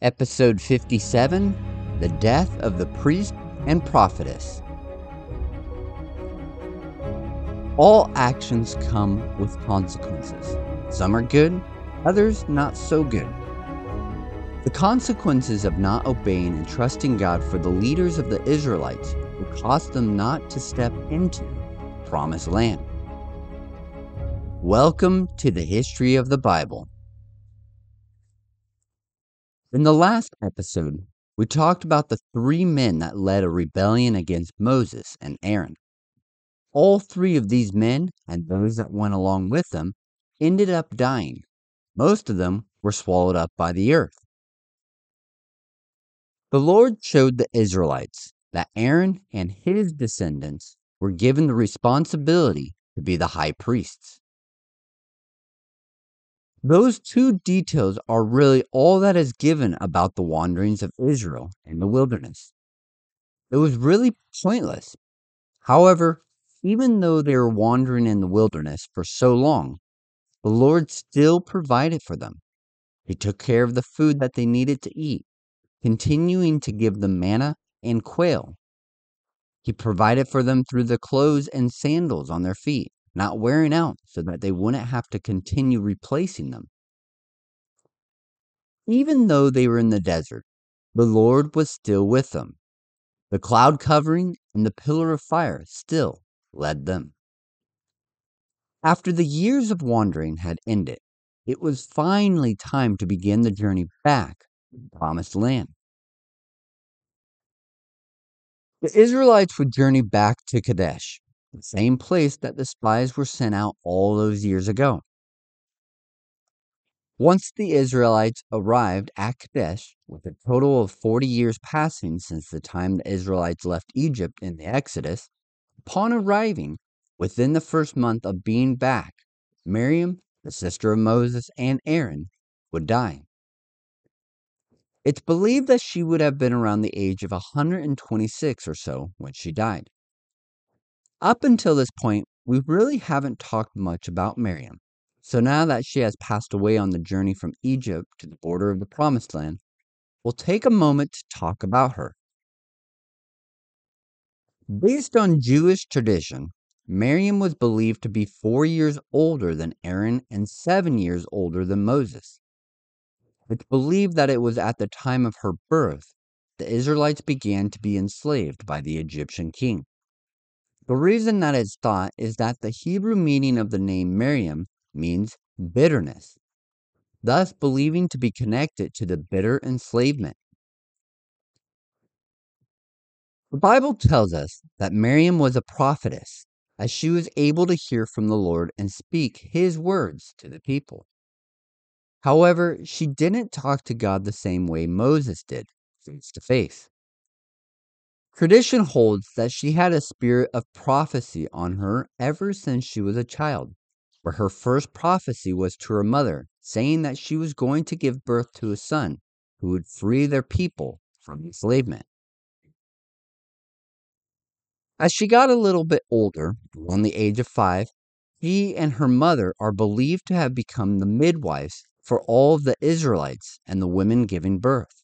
Episode 57 The Death of the Priest and Prophetess. All actions come with consequences. Some are good, others not so good. The consequences of not obeying and trusting God for the leaders of the Israelites would cost them not to step into promised land. Welcome to the history of the Bible. In the last episode, we talked about the three men that led a rebellion against Moses and Aaron. All three of these men and those that went along with them ended up dying. Most of them were swallowed up by the earth. The Lord showed the Israelites that Aaron and his descendants were given the responsibility to be the high priests. Those two details are really all that is given about the wanderings of Israel in the wilderness. It was really pointless. However, even though they were wandering in the wilderness for so long, the Lord still provided for them. He took care of the food that they needed to eat, continuing to give them manna and quail. He provided for them through the clothes and sandals on their feet not wearing out so that they wouldn't have to continue replacing them. Even though they were in the desert, the Lord was still with them. The cloud covering and the pillar of fire still led them. After the years of wandering had ended, it was finally time to begin the journey back to the promised land. The Israelites would journey back to Kadesh, the same place that the spies were sent out all those years ago. Once the Israelites arrived at Kadesh, with a total of 40 years passing since the time the Israelites left Egypt in the Exodus, upon arriving within the first month of being back, Miriam, the sister of Moses and Aaron, would die. It's believed that she would have been around the age of 126 or so when she died. Up until this point, we really haven't talked much about Miriam. So now that she has passed away on the journey from Egypt to the border of the Promised Land, we'll take a moment to talk about her. Based on Jewish tradition, Miriam was believed to be four years older than Aaron and seven years older than Moses. It's believed that it was at the time of her birth the Israelites began to be enslaved by the Egyptian king. The reason that it's thought is that the Hebrew meaning of the name Miriam means bitterness, thus believing to be connected to the bitter enslavement. The Bible tells us that Miriam was a prophetess, as she was able to hear from the Lord and speak his words to the people. However, she didn't talk to God the same way Moses did, face to face. Tradition holds that she had a spirit of prophecy on her ever since she was a child, where her first prophecy was to her mother, saying that she was going to give birth to a son who would free their people from enslavement. As she got a little bit older, around the age of five, she and her mother are believed to have become the midwives for all of the Israelites and the women giving birth.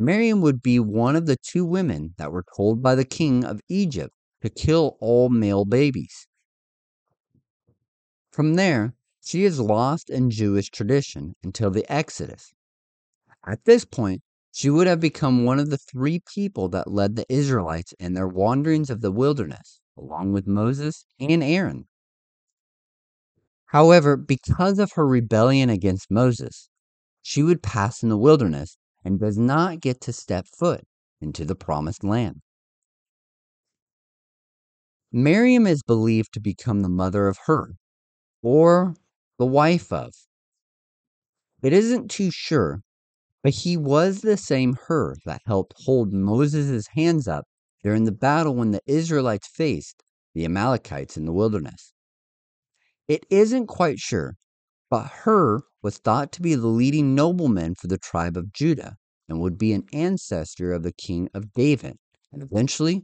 Miriam would be one of the two women that were told by the king of Egypt to kill all male babies. From there, she is lost in Jewish tradition until the Exodus. At this point, she would have become one of the three people that led the Israelites in their wanderings of the wilderness, along with Moses and Aaron. However, because of her rebellion against Moses, she would pass in the wilderness and does not get to step foot into the promised land. Miriam is believed to become the mother of Hur, or the wife of. It isn't too sure, but he was the same Hur that helped hold Moses' hands up during the battle when the Israelites faced the Amalekites in the wilderness. It isn't quite sure, but Hur was thought to be the leading nobleman for the tribe of Judah and would be an ancestor of the king of David and eventually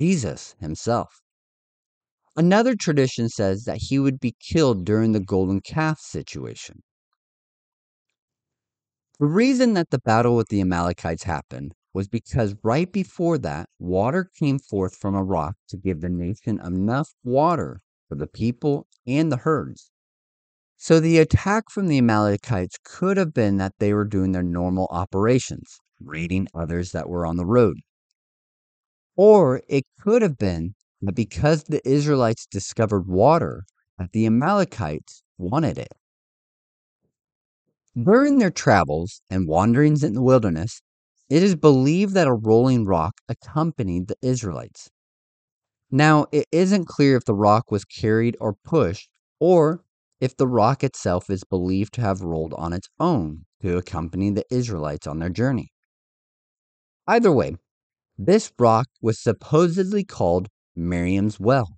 Jesus himself. Another tradition says that he would be killed during the golden calf situation. The reason that the battle with the Amalekites happened was because right before that, water came forth from a rock to give the nation enough water for the people and the herds. So the attack from the Amalekites could have been that they were doing their normal operations, raiding others that were on the road. Or it could have been that because the Israelites discovered water, that the Amalekites wanted it. During their travels and wanderings in the wilderness, it is believed that a rolling rock accompanied the Israelites. Now, it isn't clear if the rock was carried or pushed, or if the rock itself is believed to have rolled on its own to accompany the Israelites on their journey. Either way, this rock was supposedly called Miriam's Well.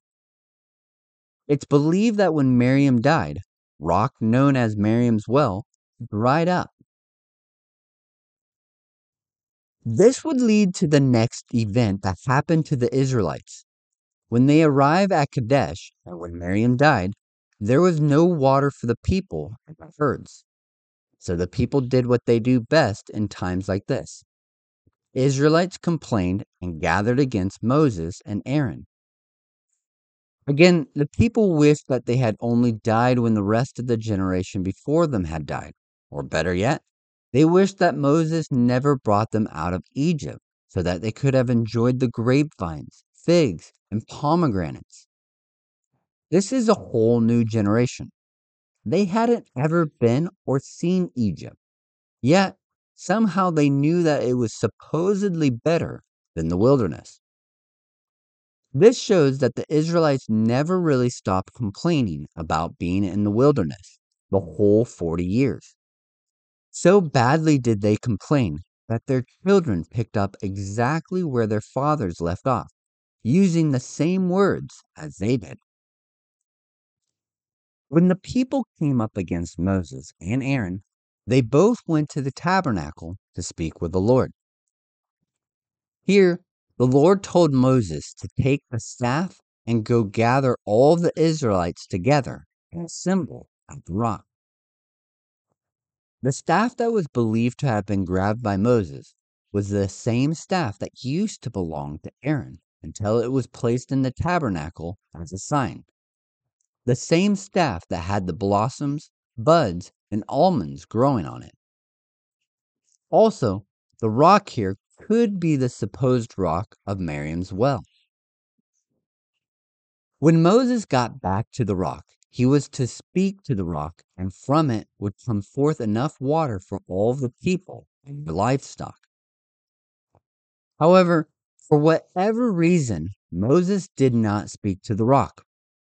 It's believed that when Miriam died, rock known as Miriam's Well dried up. This would lead to the next event that happened to the Israelites. When they arrived at Kadesh, and when Miriam died, there was no water for the people and the herds. So the people did what they do best in times like this. Israelites complained and gathered against Moses and Aaron. Again, the people wished that they had only died when the rest of the generation before them had died. Or better yet, they wished that Moses never brought them out of Egypt so that they could have enjoyed the grapevines, figs, and pomegranates. This is a whole new generation. They hadn't ever been or seen Egypt. Yet, somehow they knew that it was supposedly better than the wilderness. This shows that the Israelites never really stopped complaining about being in the wilderness the whole 40 years. So badly did they complain that their children picked up exactly where their fathers left off, using the same words as they did. When the people came up against Moses and Aaron, they both went to the tabernacle to speak with the Lord. Here, the Lord told Moses to take the staff and go gather all the Israelites together and assemble at the rock. The staff that was believed to have been grabbed by Moses was the same staff that used to belong to Aaron until it was placed in the tabernacle as a sign the same staff that had the blossoms, buds, and almonds growing on it. Also, the rock here could be the supposed rock of Miriam's well. When Moses got back to the rock, he was to speak to the rock, and from it would come forth enough water for all the people and the livestock. However, for whatever reason, Moses did not speak to the rock.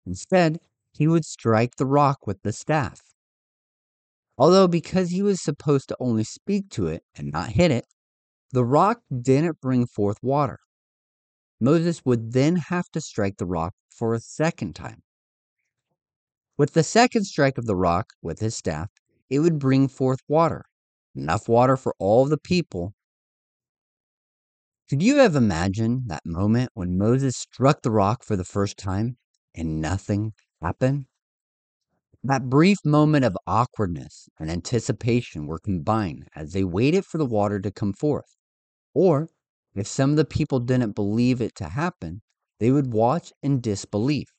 Instead, he would strike the rock with the staff. Although, because he was supposed to only speak to it and not hit it, the rock didn't bring forth water. Moses would then have to strike the rock for a second time. With the second strike of the rock with his staff, it would bring forth water, enough water for all the people. Could you have imagined that moment when Moses struck the rock for the first time and nothing happen? That brief moment of awkwardness and anticipation were combined as they waited for the water to come forth. Or, if some of the people didn't believe it to happen, they would watch in disbelief.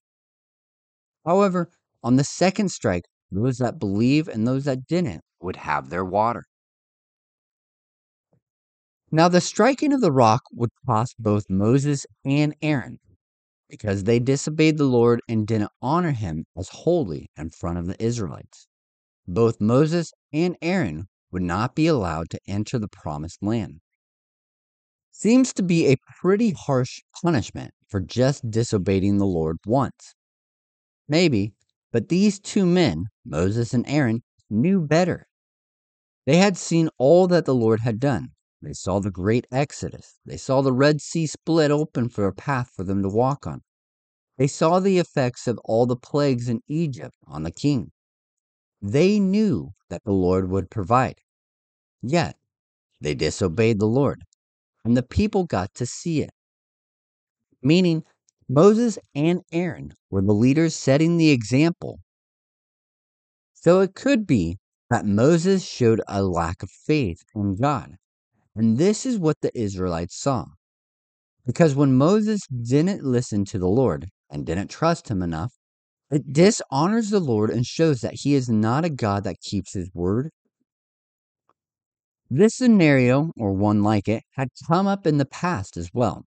However, on the second strike, those that believe and those that didn't would have their water. Now, the striking of the rock would cost both Moses and Aaron because they disobeyed the Lord and didn't honor him as holy in front of the Israelites. Both Moses and Aaron would not be allowed to enter the promised land. Seems to be a pretty harsh punishment for just disobeying the Lord once. Maybe, but these two men, Moses and Aaron, knew better. They had seen all that the Lord had done. They saw the great Exodus. They saw the Red Sea split open for a path for them to walk on. They saw the effects of all the plagues in Egypt on the king. They knew that the Lord would provide. Yet, they disobeyed the Lord, and the people got to see it. Meaning, Moses and Aaron were the leaders setting the example. So it could be that Moses showed a lack of faith in God. And this is what the Israelites saw. Because when Moses didn't listen to the Lord and didn't trust him enough, it dishonors the Lord and shows that he is not a God that keeps his word. This scenario, or one like it, had come up in the past as well.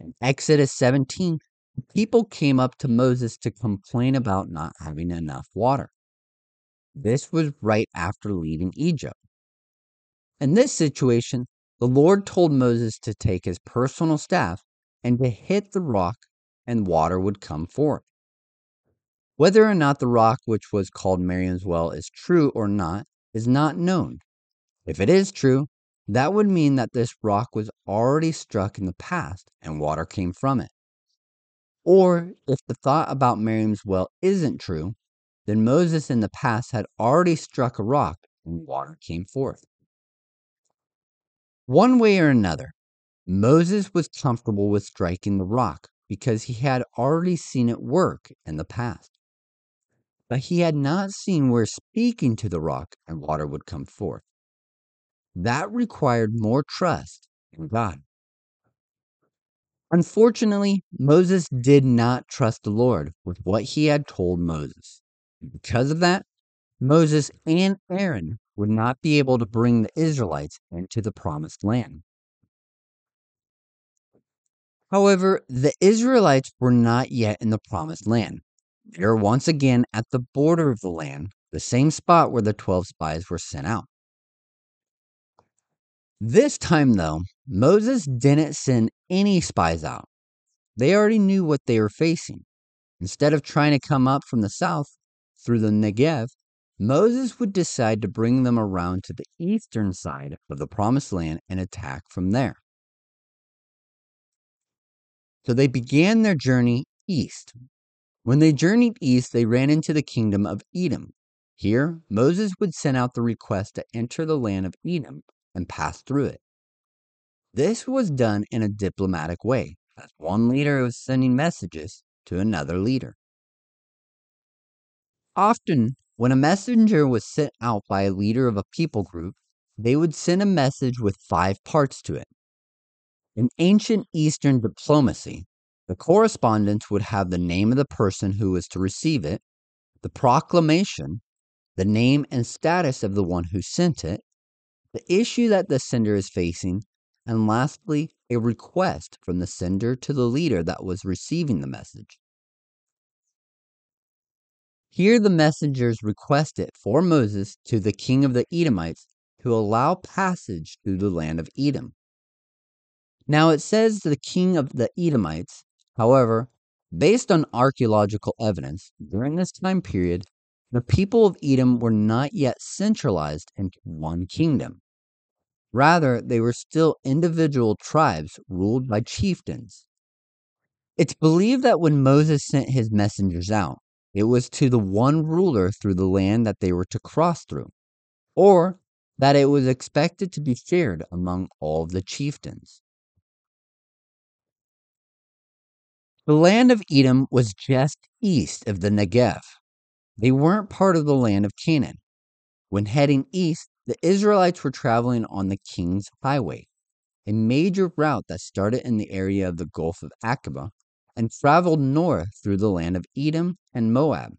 In Exodus 17, people came up to Moses to complain about not having enough water. This was right after leaving Egypt. In this situation, the Lord told Moses to take his personal staff and to hit the rock, and water would come forth. Whether or not the rock which was called Miriam's well is true or not is not known. If it is true, that would mean that this rock was already struck in the past and water came from it. Or if the thought about Miriam's well isn't true, then Moses in the past had already struck a rock and water came forth. One way or another, Moses was comfortable with striking the rock because he had already seen it work in the past but he had not seen where speaking to the rock and water would come forth. That required more trust in God. Unfortunately, Moses did not trust the Lord with what he had told Moses. Because of that, Moses and Aaron would not be able to bring the Israelites into the promised land. However, the Israelites were not yet in the promised land. They're once again at the border of the land, the same spot where the 12 spies were sent out. This time, though, Moses didn't send any spies out. They already knew what they were facing. Instead of trying to come up from the south through the Negev, Moses would decide to bring them around to the eastern side of the promised land and attack from there. So they began their journey east when they journeyed east, they ran into the kingdom of Edom. Here, Moses would send out the request to enter the land of Edom and pass through it. This was done in a diplomatic way, as one leader was sending messages to another leader. Often, when a messenger was sent out by a leader of a people group, they would send a message with five parts to it. In ancient Eastern diplomacy, the correspondence would have the name of the person who was to receive it, the proclamation, the name and status of the one who sent it, the issue that the sender is facing, and lastly, a request from the sender to the leader that was receiving the message. Here, the messengers requested for Moses to the king of the Edomites to allow passage through the land of Edom. Now, it says the king of the Edomites However, based on archaeological evidence, during this time period, the people of Edom were not yet centralized into one kingdom. Rather, they were still individual tribes ruled by chieftains. It's believed that when Moses sent his messengers out, it was to the one ruler through the land that they were to cross through, or that it was expected to be shared among all the chieftains. The land of Edom was just east of the Negev. They weren't part of the land of Canaan. When heading east, the Israelites were traveling on the King's Highway, a major route that started in the area of the Gulf of Aqaba and traveled north through the land of Edom and Moab.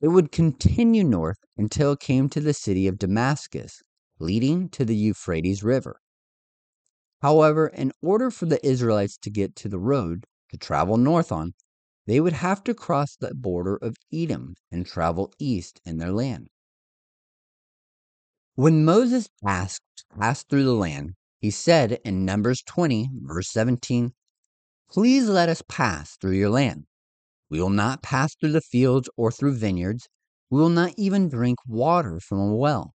It would continue north until it came to the city of Damascus, leading to the Euphrates River. However, in order for the Israelites to get to the road, to travel north on, they would have to cross the border of Edom and travel east in their land. When Moses asked to pass through the land, he said in Numbers 20, verse 17, Please let us pass through your land. We will not pass through the fields or through vineyards. We will not even drink water from a well.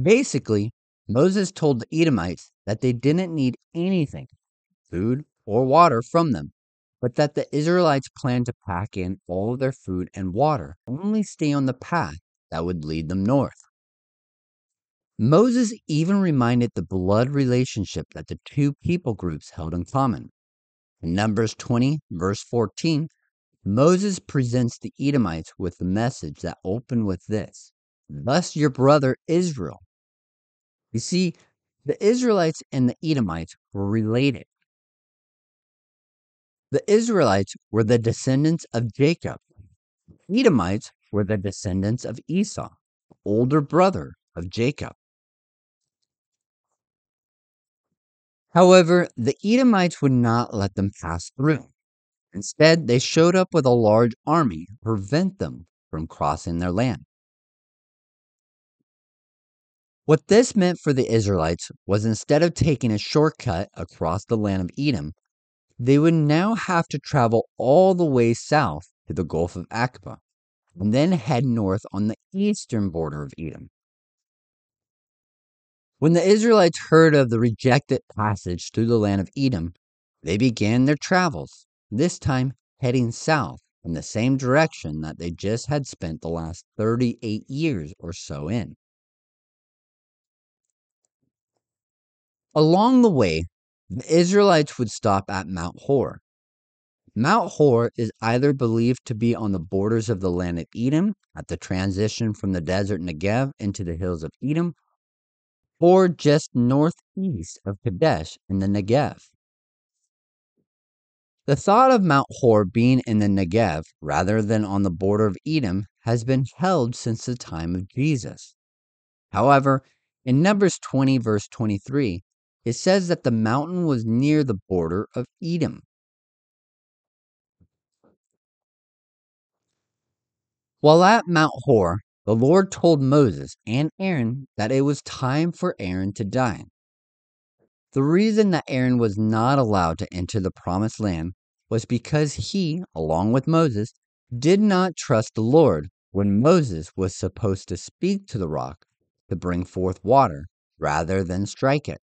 Basically, Moses told the Edomites that they didn't need anything food, or water from them, but that the Israelites planned to pack in all of their food and water, only stay on the path that would lead them north. Moses even reminded the blood relationship that the two people groups held in common. In Numbers 20, verse 14, Moses presents the Edomites with the message that opened with this thus your brother Israel. You see, the Israelites and the Edomites were related. The Israelites were the descendants of Jacob. Edomites were the descendants of Esau, older brother of Jacob. However, the Edomites would not let them pass through. Instead, they showed up with a large army to prevent them from crossing their land. What this meant for the Israelites was instead of taking a shortcut across the land of Edom, they would now have to travel all the way south to the Gulf of Aqaba and then head north on the eastern border of Edom. When the Israelites heard of the rejected passage through the land of Edom, they began their travels, this time heading south in the same direction that they just had spent the last 38 years or so in. Along the way, the Israelites would stop at Mount Hor. Mount Hor is either believed to be on the borders of the land of Edom at the transition from the desert Negev into the hills of Edom, or just northeast of Kadesh in the Negev. The thought of Mount Hor being in the Negev rather than on the border of Edom has been held since the time of Jesus. However, in Numbers 20, verse 23, it says that the mountain was near the border of Edom. While at Mount Hor, the Lord told Moses and Aaron that it was time for Aaron to die. The reason that Aaron was not allowed to enter the promised land was because he, along with Moses, did not trust the Lord when Moses was supposed to speak to the rock to bring forth water rather than strike it.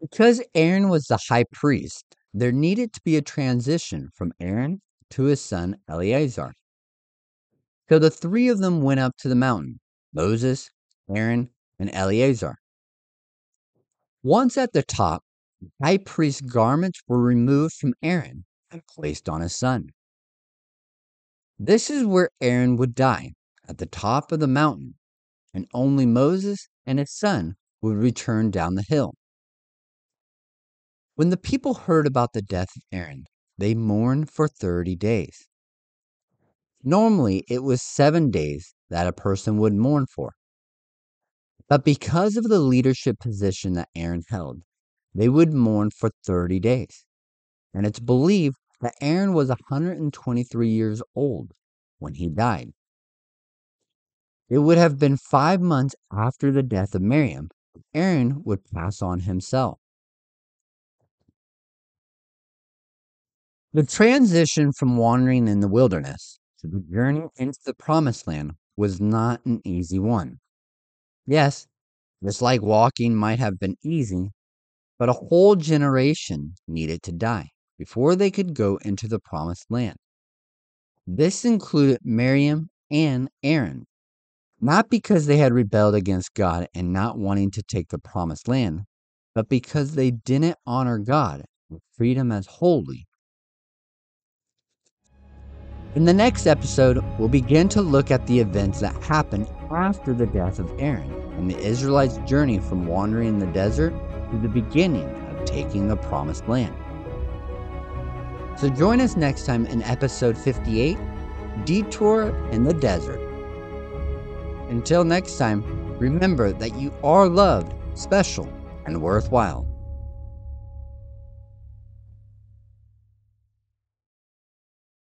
Because Aaron was the high priest, there needed to be a transition from Aaron to his son Eleazar. So the three of them went up to the mountain Moses, Aaron, and Eleazar. Once at the top, the high priest's garments were removed from Aaron and placed on his son. This is where Aaron would die, at the top of the mountain, and only Moses and his son would return down the hill. When the people heard about the death of Aaron, they mourned for 30 days. Normally, it was seven days that a person would mourn for. But because of the leadership position that Aaron held, they would mourn for 30 days. And it's believed that Aaron was 123 years old when he died. It would have been five months after the death of Miriam, Aaron would pass on himself. The transition from wandering in the wilderness the journey into the promised land was not an easy one. Yes, just like walking might have been easy, but a whole generation needed to die before they could go into the promised land. This included Miriam and Aaron, not because they had rebelled against God and not wanting to take the promised land, but because they didn't honor God with freedom as holy in the next episode, we'll begin to look at the events that happened after the death of Aaron and the Israelites' journey from wandering in the desert to the beginning of taking the promised land. So join us next time in episode 58 Detour in the Desert. Until next time, remember that you are loved, special, and worthwhile.